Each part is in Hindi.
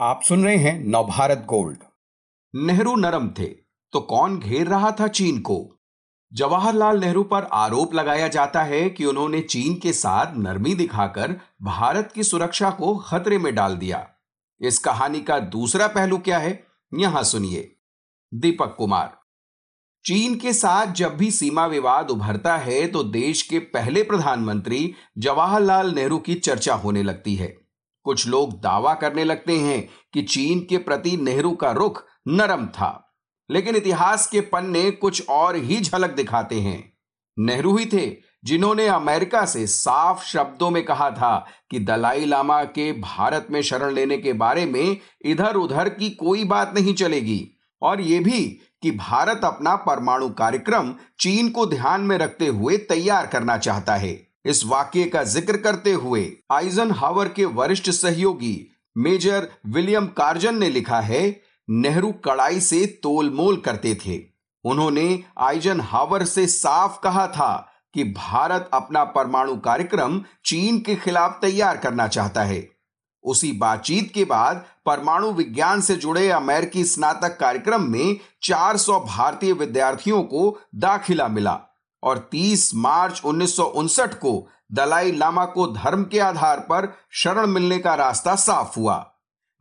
आप सुन रहे हैं नवभारत गोल्ड। नेहरू नरम थे तो कौन घेर रहा था चीन को? जवाहरलाल नेहरू पर आरोप लगाया जाता है कि उन्होंने चीन के साथ नरमी दिखाकर भारत की सुरक्षा को खतरे में डाल दिया। इस कहानी का दूसरा पहलू क्या है, यहाँ सुनिए। दीपक कुमार। चीन के साथ जब भी सीमा विवाद उभरता है तो देश के पहले प्रधानमंत्री जवाहरलाल नेहरू की चर्चा होने लगती है। कुछ लोग दावा करने लगते हैं कि चीन के प्रति नेहरू का रुख नरम था, लेकिन इतिहास के पन्ने कुछ और ही झलक दिखाते हैं। नेहरू ही थे जिन्होंने अमेरिका से साफ़ शब्दों में कहा था कि दलाई लामा के भारत में शरण लेने के बारे में इधर उधर की कोई बात नहीं चलेगी, और यह भी कि भारत अपना परमाणु कार्यक्रम चीन को ध्यान में रखते हुए तैयार करना चाहता है। इस वाक्य का ज़िक्र करते हुए आइजन हावर के वरिष्ठ सहयोगी मेजर विलियम कार्जन ने लिखा है, नेहरू कड़ाई से तोलमोल करते थे। उन्होंने आइजन हावर से साफ़ कहा था कि भारत अपना परमाणु कार्यक्रम चीन के खिलाफ तैयार करना चाहता है। उसी बातचीत के बाद परमाणु विज्ञान से जुड़े अमेरिकी स्नातक कार्यक्रम में 400 भारतीय विद्यार्थियों को दाखिला मिला। और 30 मार्च उन्नीस सौ उनसठ को दलाई लामा को धर्म के आधार पर शरण मिलने का रास्ता साफ़ हुआ।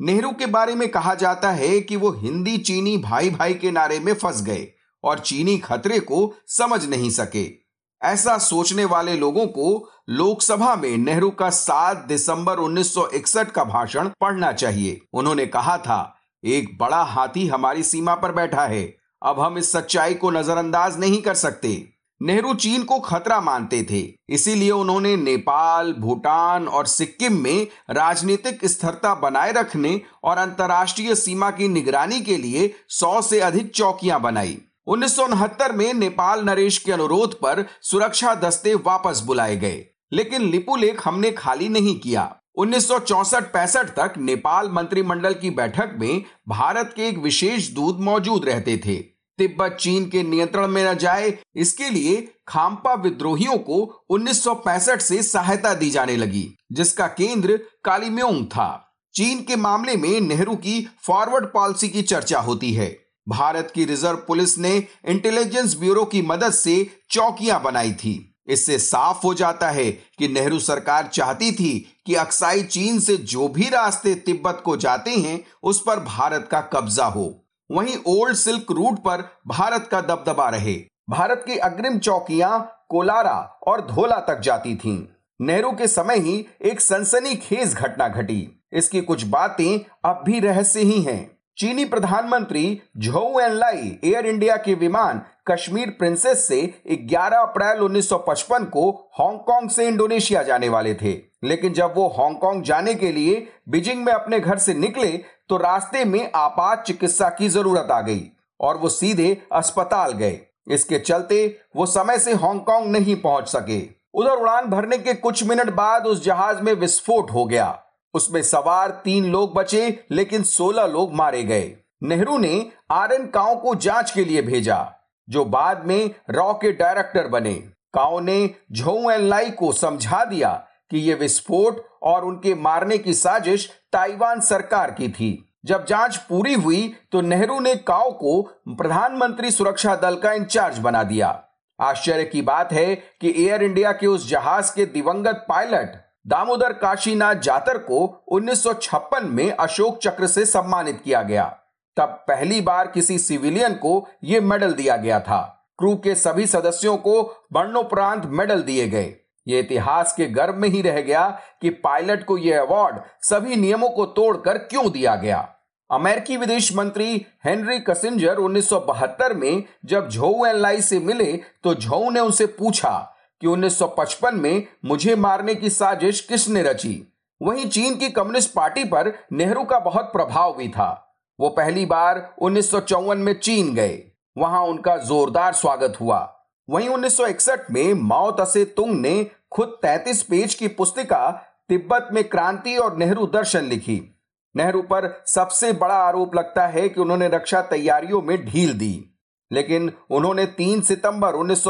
नेहरू के बारे में कहा जाता है कि वो हिंदी चीनी भाई भाई के नारे में फंस गए और चीनी खतरे को समझ नहीं सके। ऐसा सोचने वाले लोगों को लोकसभा में नेहरू का 7 दिसंबर 1961 का भाषण पढ़ना चाहिए। उन्होंने कहा था, एक बड़ा हाथी हमारी सीमा पर बैठा है। अब हम इस सच्चाई को नजरअंदाज नहीं कर सकते। नेहरू चीन को खतरा मानते थे। इसीलिए उन्होंने नेपाल, भूटान और सिक्किम में राजनीतिक स्थिरता बनाए रखने और अंतर्राष्ट्रीय सीमा की निगरानी के लिए सौ से अधिक चौकियाँ बनाई। उन्नीस सौ उनहत्तर में नेपाल नरेश के अनुरोध पर सुरक्षा दस्ते वापस बुलाए गए। लेकिन लिपुलेख हमने खाली नहीं किया। उन्नीस पैंसठ तक नेपाल मंत्रिमंडल की बैठक में भारत के एक विशेष दूत मौजूद रहते थे। तिब्बत, चीन के नियंत्रण में न जाए, इसके लिए खाम्पा विद्रोहियों को 1965 से सहायता दी जाने लगी, जिसका केंद्र कालीम्योंग था। चीन के मामले में नेहरू की फॉरवर्ड पॉलिसी की चर्चा होती है। भारत की रिज़र्व पुलिस ने इंटेलिजेंस ब्यूरो की मदद से चौकियाँ बनाई थी। इससे साफ़ हो जाता है कि नेहरू सरकार चाहती थी कि अक्साई चीन से जो भी रास्ते तिब्बत को जाते हैं, उस पर भारत का कब्जा हो। वहीं ओल्ड सिल्क रूट पर भारत का दबदबा रहे भारत की अग्रिम चौकियाँ कोलारा और धोला तक जाती थीं। नेहरू के समय ही एक सनसनी खेज घटना घटी इसकी कुछ बातें अब भी रहस्य ही हैं। चीनी प्रधानमंत्री झोउ एनलाई एयर इंडिया के विमान कश्मीर प्रिंसेस से 11 अप्रैल 1955 को हांगकांग से इंडोनेशिया जाने वाले थे लेकिन जब वो हांगकांग जाने के लिए बीजिंग में अपने घर से निकले तो रास्ते में आपात चिकित्सा की ज़रूरत आ गई और वो सीधे अस्पताल गए। इसके चलते वो समय से हांगकांग नहीं पहुँच सके। उधर उड़ान भरने के कुछ मिनट बाद उस जहाज़ में विस्फोट हो गया। उसमें सवार तीन लोग बचे, लेकिन सोलह लोग मारे गए। नेहरू ने आर एन काओ को जाँच के लिए भेजा, जो बाद में रॉ के डायरेक्टर बने। काओ ने झोउ एन लाई को समझा दिया कि यह विस्फोट और उनके मारने की साजिश ताइवान सरकार की थी। जब जाँच पूरी हुई तो नेहरू ने काओ को प्रधानमंत्री सुरक्षा दल का इंचार्ज बना दिया। आश्चर्य की बात है कि एयर इंडिया के उस जहाज़ के दिवंगत पायलट दामोदर काशीनाथ जातर को 1956 में अशोक चक्र से सम्मानित किया गया। तब पहली बार किसी सिविलियन को यह मेडल दिया गया था। क्रू के सभी सदस्यों को मरणोपरांत मेडल दिए गए। ये इतिहास के गर्भ में ही रह गया कि पायलट को यह अवार्ड सभी नियमों को तोड़कर क्यों दिया गया। अमेरिकी विदेश मंत्री हेनरी कसिंजर 1972 में जब झोउ एनलाई से मिले तो झोउ ने उनसे पूछा कि 1955 में मुझे मारने की साजिश किसने रची? वहीं चीन की कम्युनिस्ट पार्टी पर नेहरू का बहुत प्रभाव भी था। वो पहली बार उन्नीस सौ चौवन में चीन गए। वहाँ उनका जोरदार स्वागत हुआ। वहीं 1961 में माओ तसे तुंग ने खुद 33 पेज की पुस्तिका तिब्बत में क्रांति और नेहरू दर्शन लिखी। नेहरू पर सबसे बड़ा आरोप लगता है कि उन्होंने रक्षा तैयारियों में ढील दी। लेकिन उन्होंने 3 सितंबर उन्नीस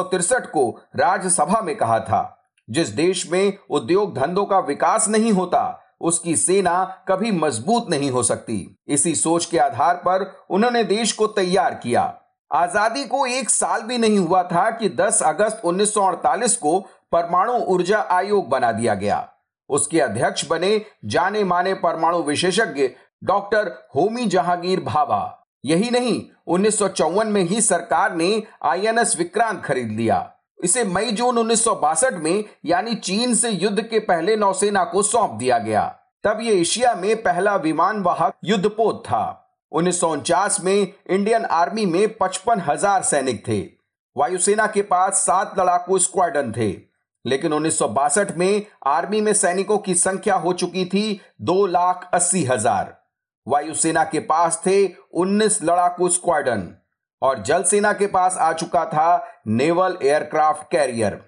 को राज्यसभा में कहा था, जिस देश में उद्योग धंधों का विकास नहीं होता, उसकी सेना कभी मज़बूत नहीं हो सकती। इसी सोच के आधार पर उन्होंने देश को तैयार किया। आज़ादी को एक साल भी नहीं हुआ था कि 10 अगस्त 1948 को परमाणु ऊर्जा आयोग बना दिया गया। उसके अध्यक्ष बने जाने माने परमाणु विशेषज्ञ डॉक्टर होमी जहांगीर भाभा। यही नहीं, उन्नीस में ही सरकार ने आईएनएस विक्रांत खरीद लिया। इसे मई जून उन्नीस सौ बासठ में, यानी चीन से युद्ध के पहले नौसेना को सौंप दिया गया। तब ये एशिया में पहला विमान वाहक युद्धपोत था। उन्नीस सौ उनचास में इंडियन आर्मी में पचपन हज़ार सैनिक थे। वायुसेना के पास सात लड़ाकू स्क्वाड्रन थे। लेकिन उन्नीस सौ बासठ में आर्मी में सैनिकों की संख्या हो चुकी थी दो लाख अस्सी हज़ार। वायुसेना के पास थे 19 लड़ाकू स्क्वाड्रन और जल सेना के पास आ चुका था नेवल एयरक्राफ्ट कैरियर।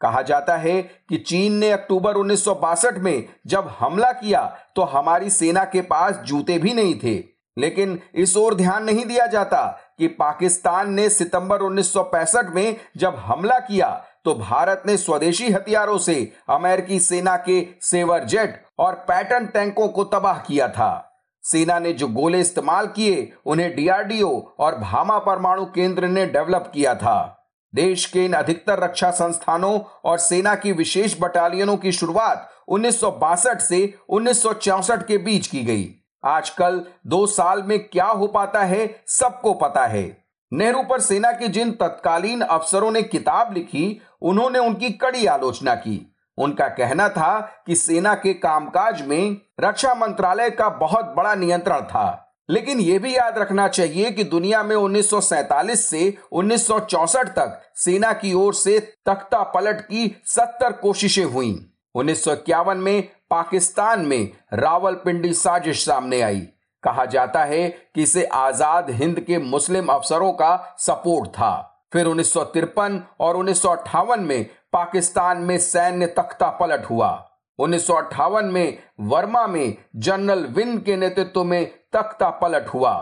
कहा जाता है कि चीन ने अक्टूबर उन्नीस सौ बासठ में जब हमला किया तो हमारी सेना के पास जूते भी नहीं थे। लेकिन इस ओर ध्यान नहीं दिया जाता कि पाकिस्तान ने सितंबर 1965 में जब हमला किया तो भारत ने स्वदेशी हथियारों से अमेरिकी सेना के सेवर जेट और पैटर्न टैंकों को तबाह किया था। सेना ने जो गोले इस्तेमाल किए, उन्हें डीआरडीओ और भामा परमाणु केंद्र ने डेवलप किया था। देश के इन अधिकतर रक्षा संस्थानों और सेना की विशेष बटालियनों की शुरुआत उन्नीस सौ बासठ से उन्नीस के बीच की गई। आजकल दो साल में क्या हो पाता है, सबको पता है। नेहरू पर सेना के जिन तत्कालीन अफसरों ने किताब लिखी, उन्होंने उनकी कड़ी आलोचना की। उनका कहना था कि सेना के कामकाज में रक्षा मंत्रालय का बहुत बड़ा नियंत्रण था। लेकिन यह भी याद रखना चाहिए कि दुनिया में 1947 से 1964 तक सेना की ओर से तख्ता पलट की 70 कोशिशें हुई। उन्नीस में पाकिस्तान में रावलपिंडी साजिश सामने आई। कहा जाता है कि इसे आज़ाद हिंद के मुस्लिम अफसरों का सपोर्ट था। फिर उन्नीस सौ तिरपन और उन्नीस सौ अट्ठावन में पाकिस्तान में सैन्य तख्ता पलट हुआ। उन्नीस सौ अट्ठावन में वर्मा में जनरल विन के नेतृत्व में तख्ता पलट हुआ।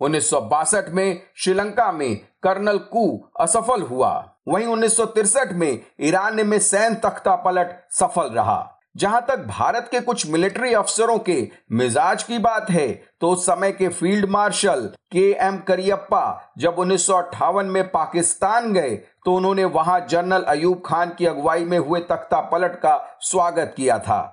उन्नीस सौ बासठ में श्रीलंका में कर्नल कू असफल हुआ। वहीं उन्नीस में ईरान में सैन्य तख्ता पलट सफल रहा। जहाँ तक भारत के कुछ मिलिट्री अफसरों के मिजाज की बात है तो उस समय के field marshal K M Cariappa जब उन्नीस में पाकिस्तान गए तो उन्होंने वहाँ जनरल अयूब खान की अगुवाई में हुए तख्ता पलट का स्वागत किया था।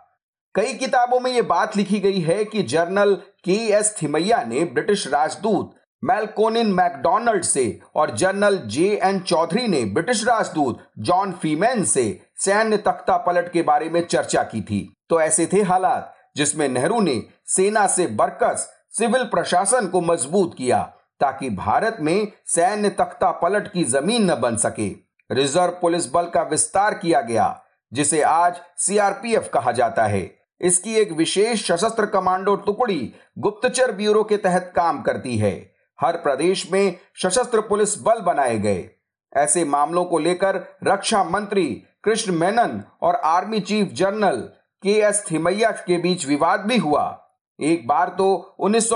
कई किताबों में ये बात लिखी गई है कि जनरल के एस थिमैया ने ब्रिटिश राजदूत मेलकोनिन मैकडोनल्ड से और जनरल जे एन चौधरी ने ब्रिटिश राजदूत जॉन फीमैन से सैन्य तख्ता पलट के बारे में चर्चा की थी। तो ऐसे थे हालात, जिसमें नेहरू ने सेना से बरकस सिविल प्रशासन को मज़बूत किया, ताकि भारत में सैन्य तख्ता पलट की ज़मीन न बन सके। रिज़र्व पुलिस बल का विस्तार किया गया, जिसे आज सीआरपीएफ कहा जाता है। इसकी एक विशेष सशस्त्र कमांडो टुकड़ी गुप्तचर ब्यूरो के तहत काम करती है। हर प्रदेश में सशस्त्र पुलिस बल बनाए गए। ऐसे मामलों को लेकर रक्षा मंत्री कृष्ण मेनन और army chief general K S Thimayya के बीच विवाद भी हुआ। एक बार तो उन्नीस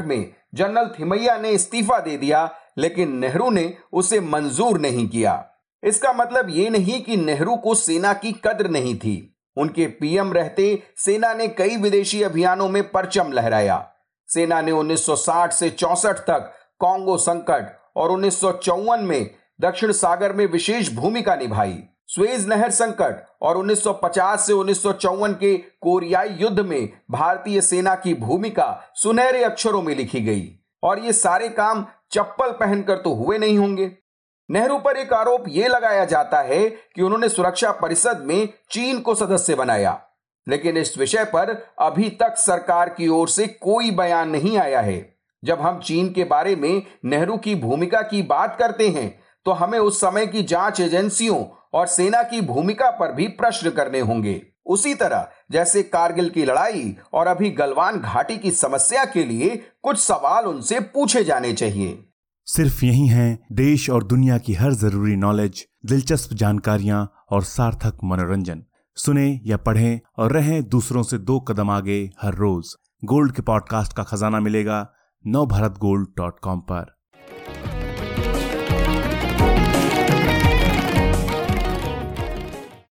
में जनरल थिमैया ने इस्तीफा दे दिया, लेकिन नेहरू ने उसे मंजूर नहीं किया। इसका मतलब ये नहीं कि नेहरू को सेना की कद्र नहीं थी। उनके पीएम रहते सेना ने कई विदेशी अभियानों में परचम लहराया। सेना ने 1960 से चौसठ तक कांगो संकट और उन्नीस सौ चौवन में दक्षिण सागर में विशेष भूमिका निभाई। स्वेज नहर संकट और 1950 से उन्नीस सौ चौवन के कोरियाई युद्ध में भारतीय सेना की भूमिका सुनहरे अक्षरों में लिखी गई। और ये सारे काम चप्पल पहनकर तो हुए नहीं होंगे। नेहरू पर एक आरोप यह लगाया जाता है कि उन्होंने सुरक्षा परिषद में चीन को सदस्य बनाया। लेकिन इस विषय पर अभी तक सरकार की ओर से कोई बयान नहीं आया है। जब हम चीन के बारे में नेहरू की भूमिका की बात करते हैं तो हमें उस समय की जाँच एजेंसियों और सेना की भूमिका पर भी प्रश्न करने होंगे। उसी तरह, जैसे कारगिल की लड़ाई और अभी गलवान घाटी की समस्या के लिए कुछ सवाल उनसे पूछे जाने चाहिए। सिर्फ़ यही है, देश और दुनिया की हर ज़रूरी नॉलेज, दिलचस्प जानकारियाँ और सार्थक मनोरंजन। सुने या पढ़ें और रहें दूसरों से दो कदम आगे हर रोज। गोल्ड के पॉडकास्ट का खजाना मिलेगा नव भारत गोल्ड डॉट कॉम पर।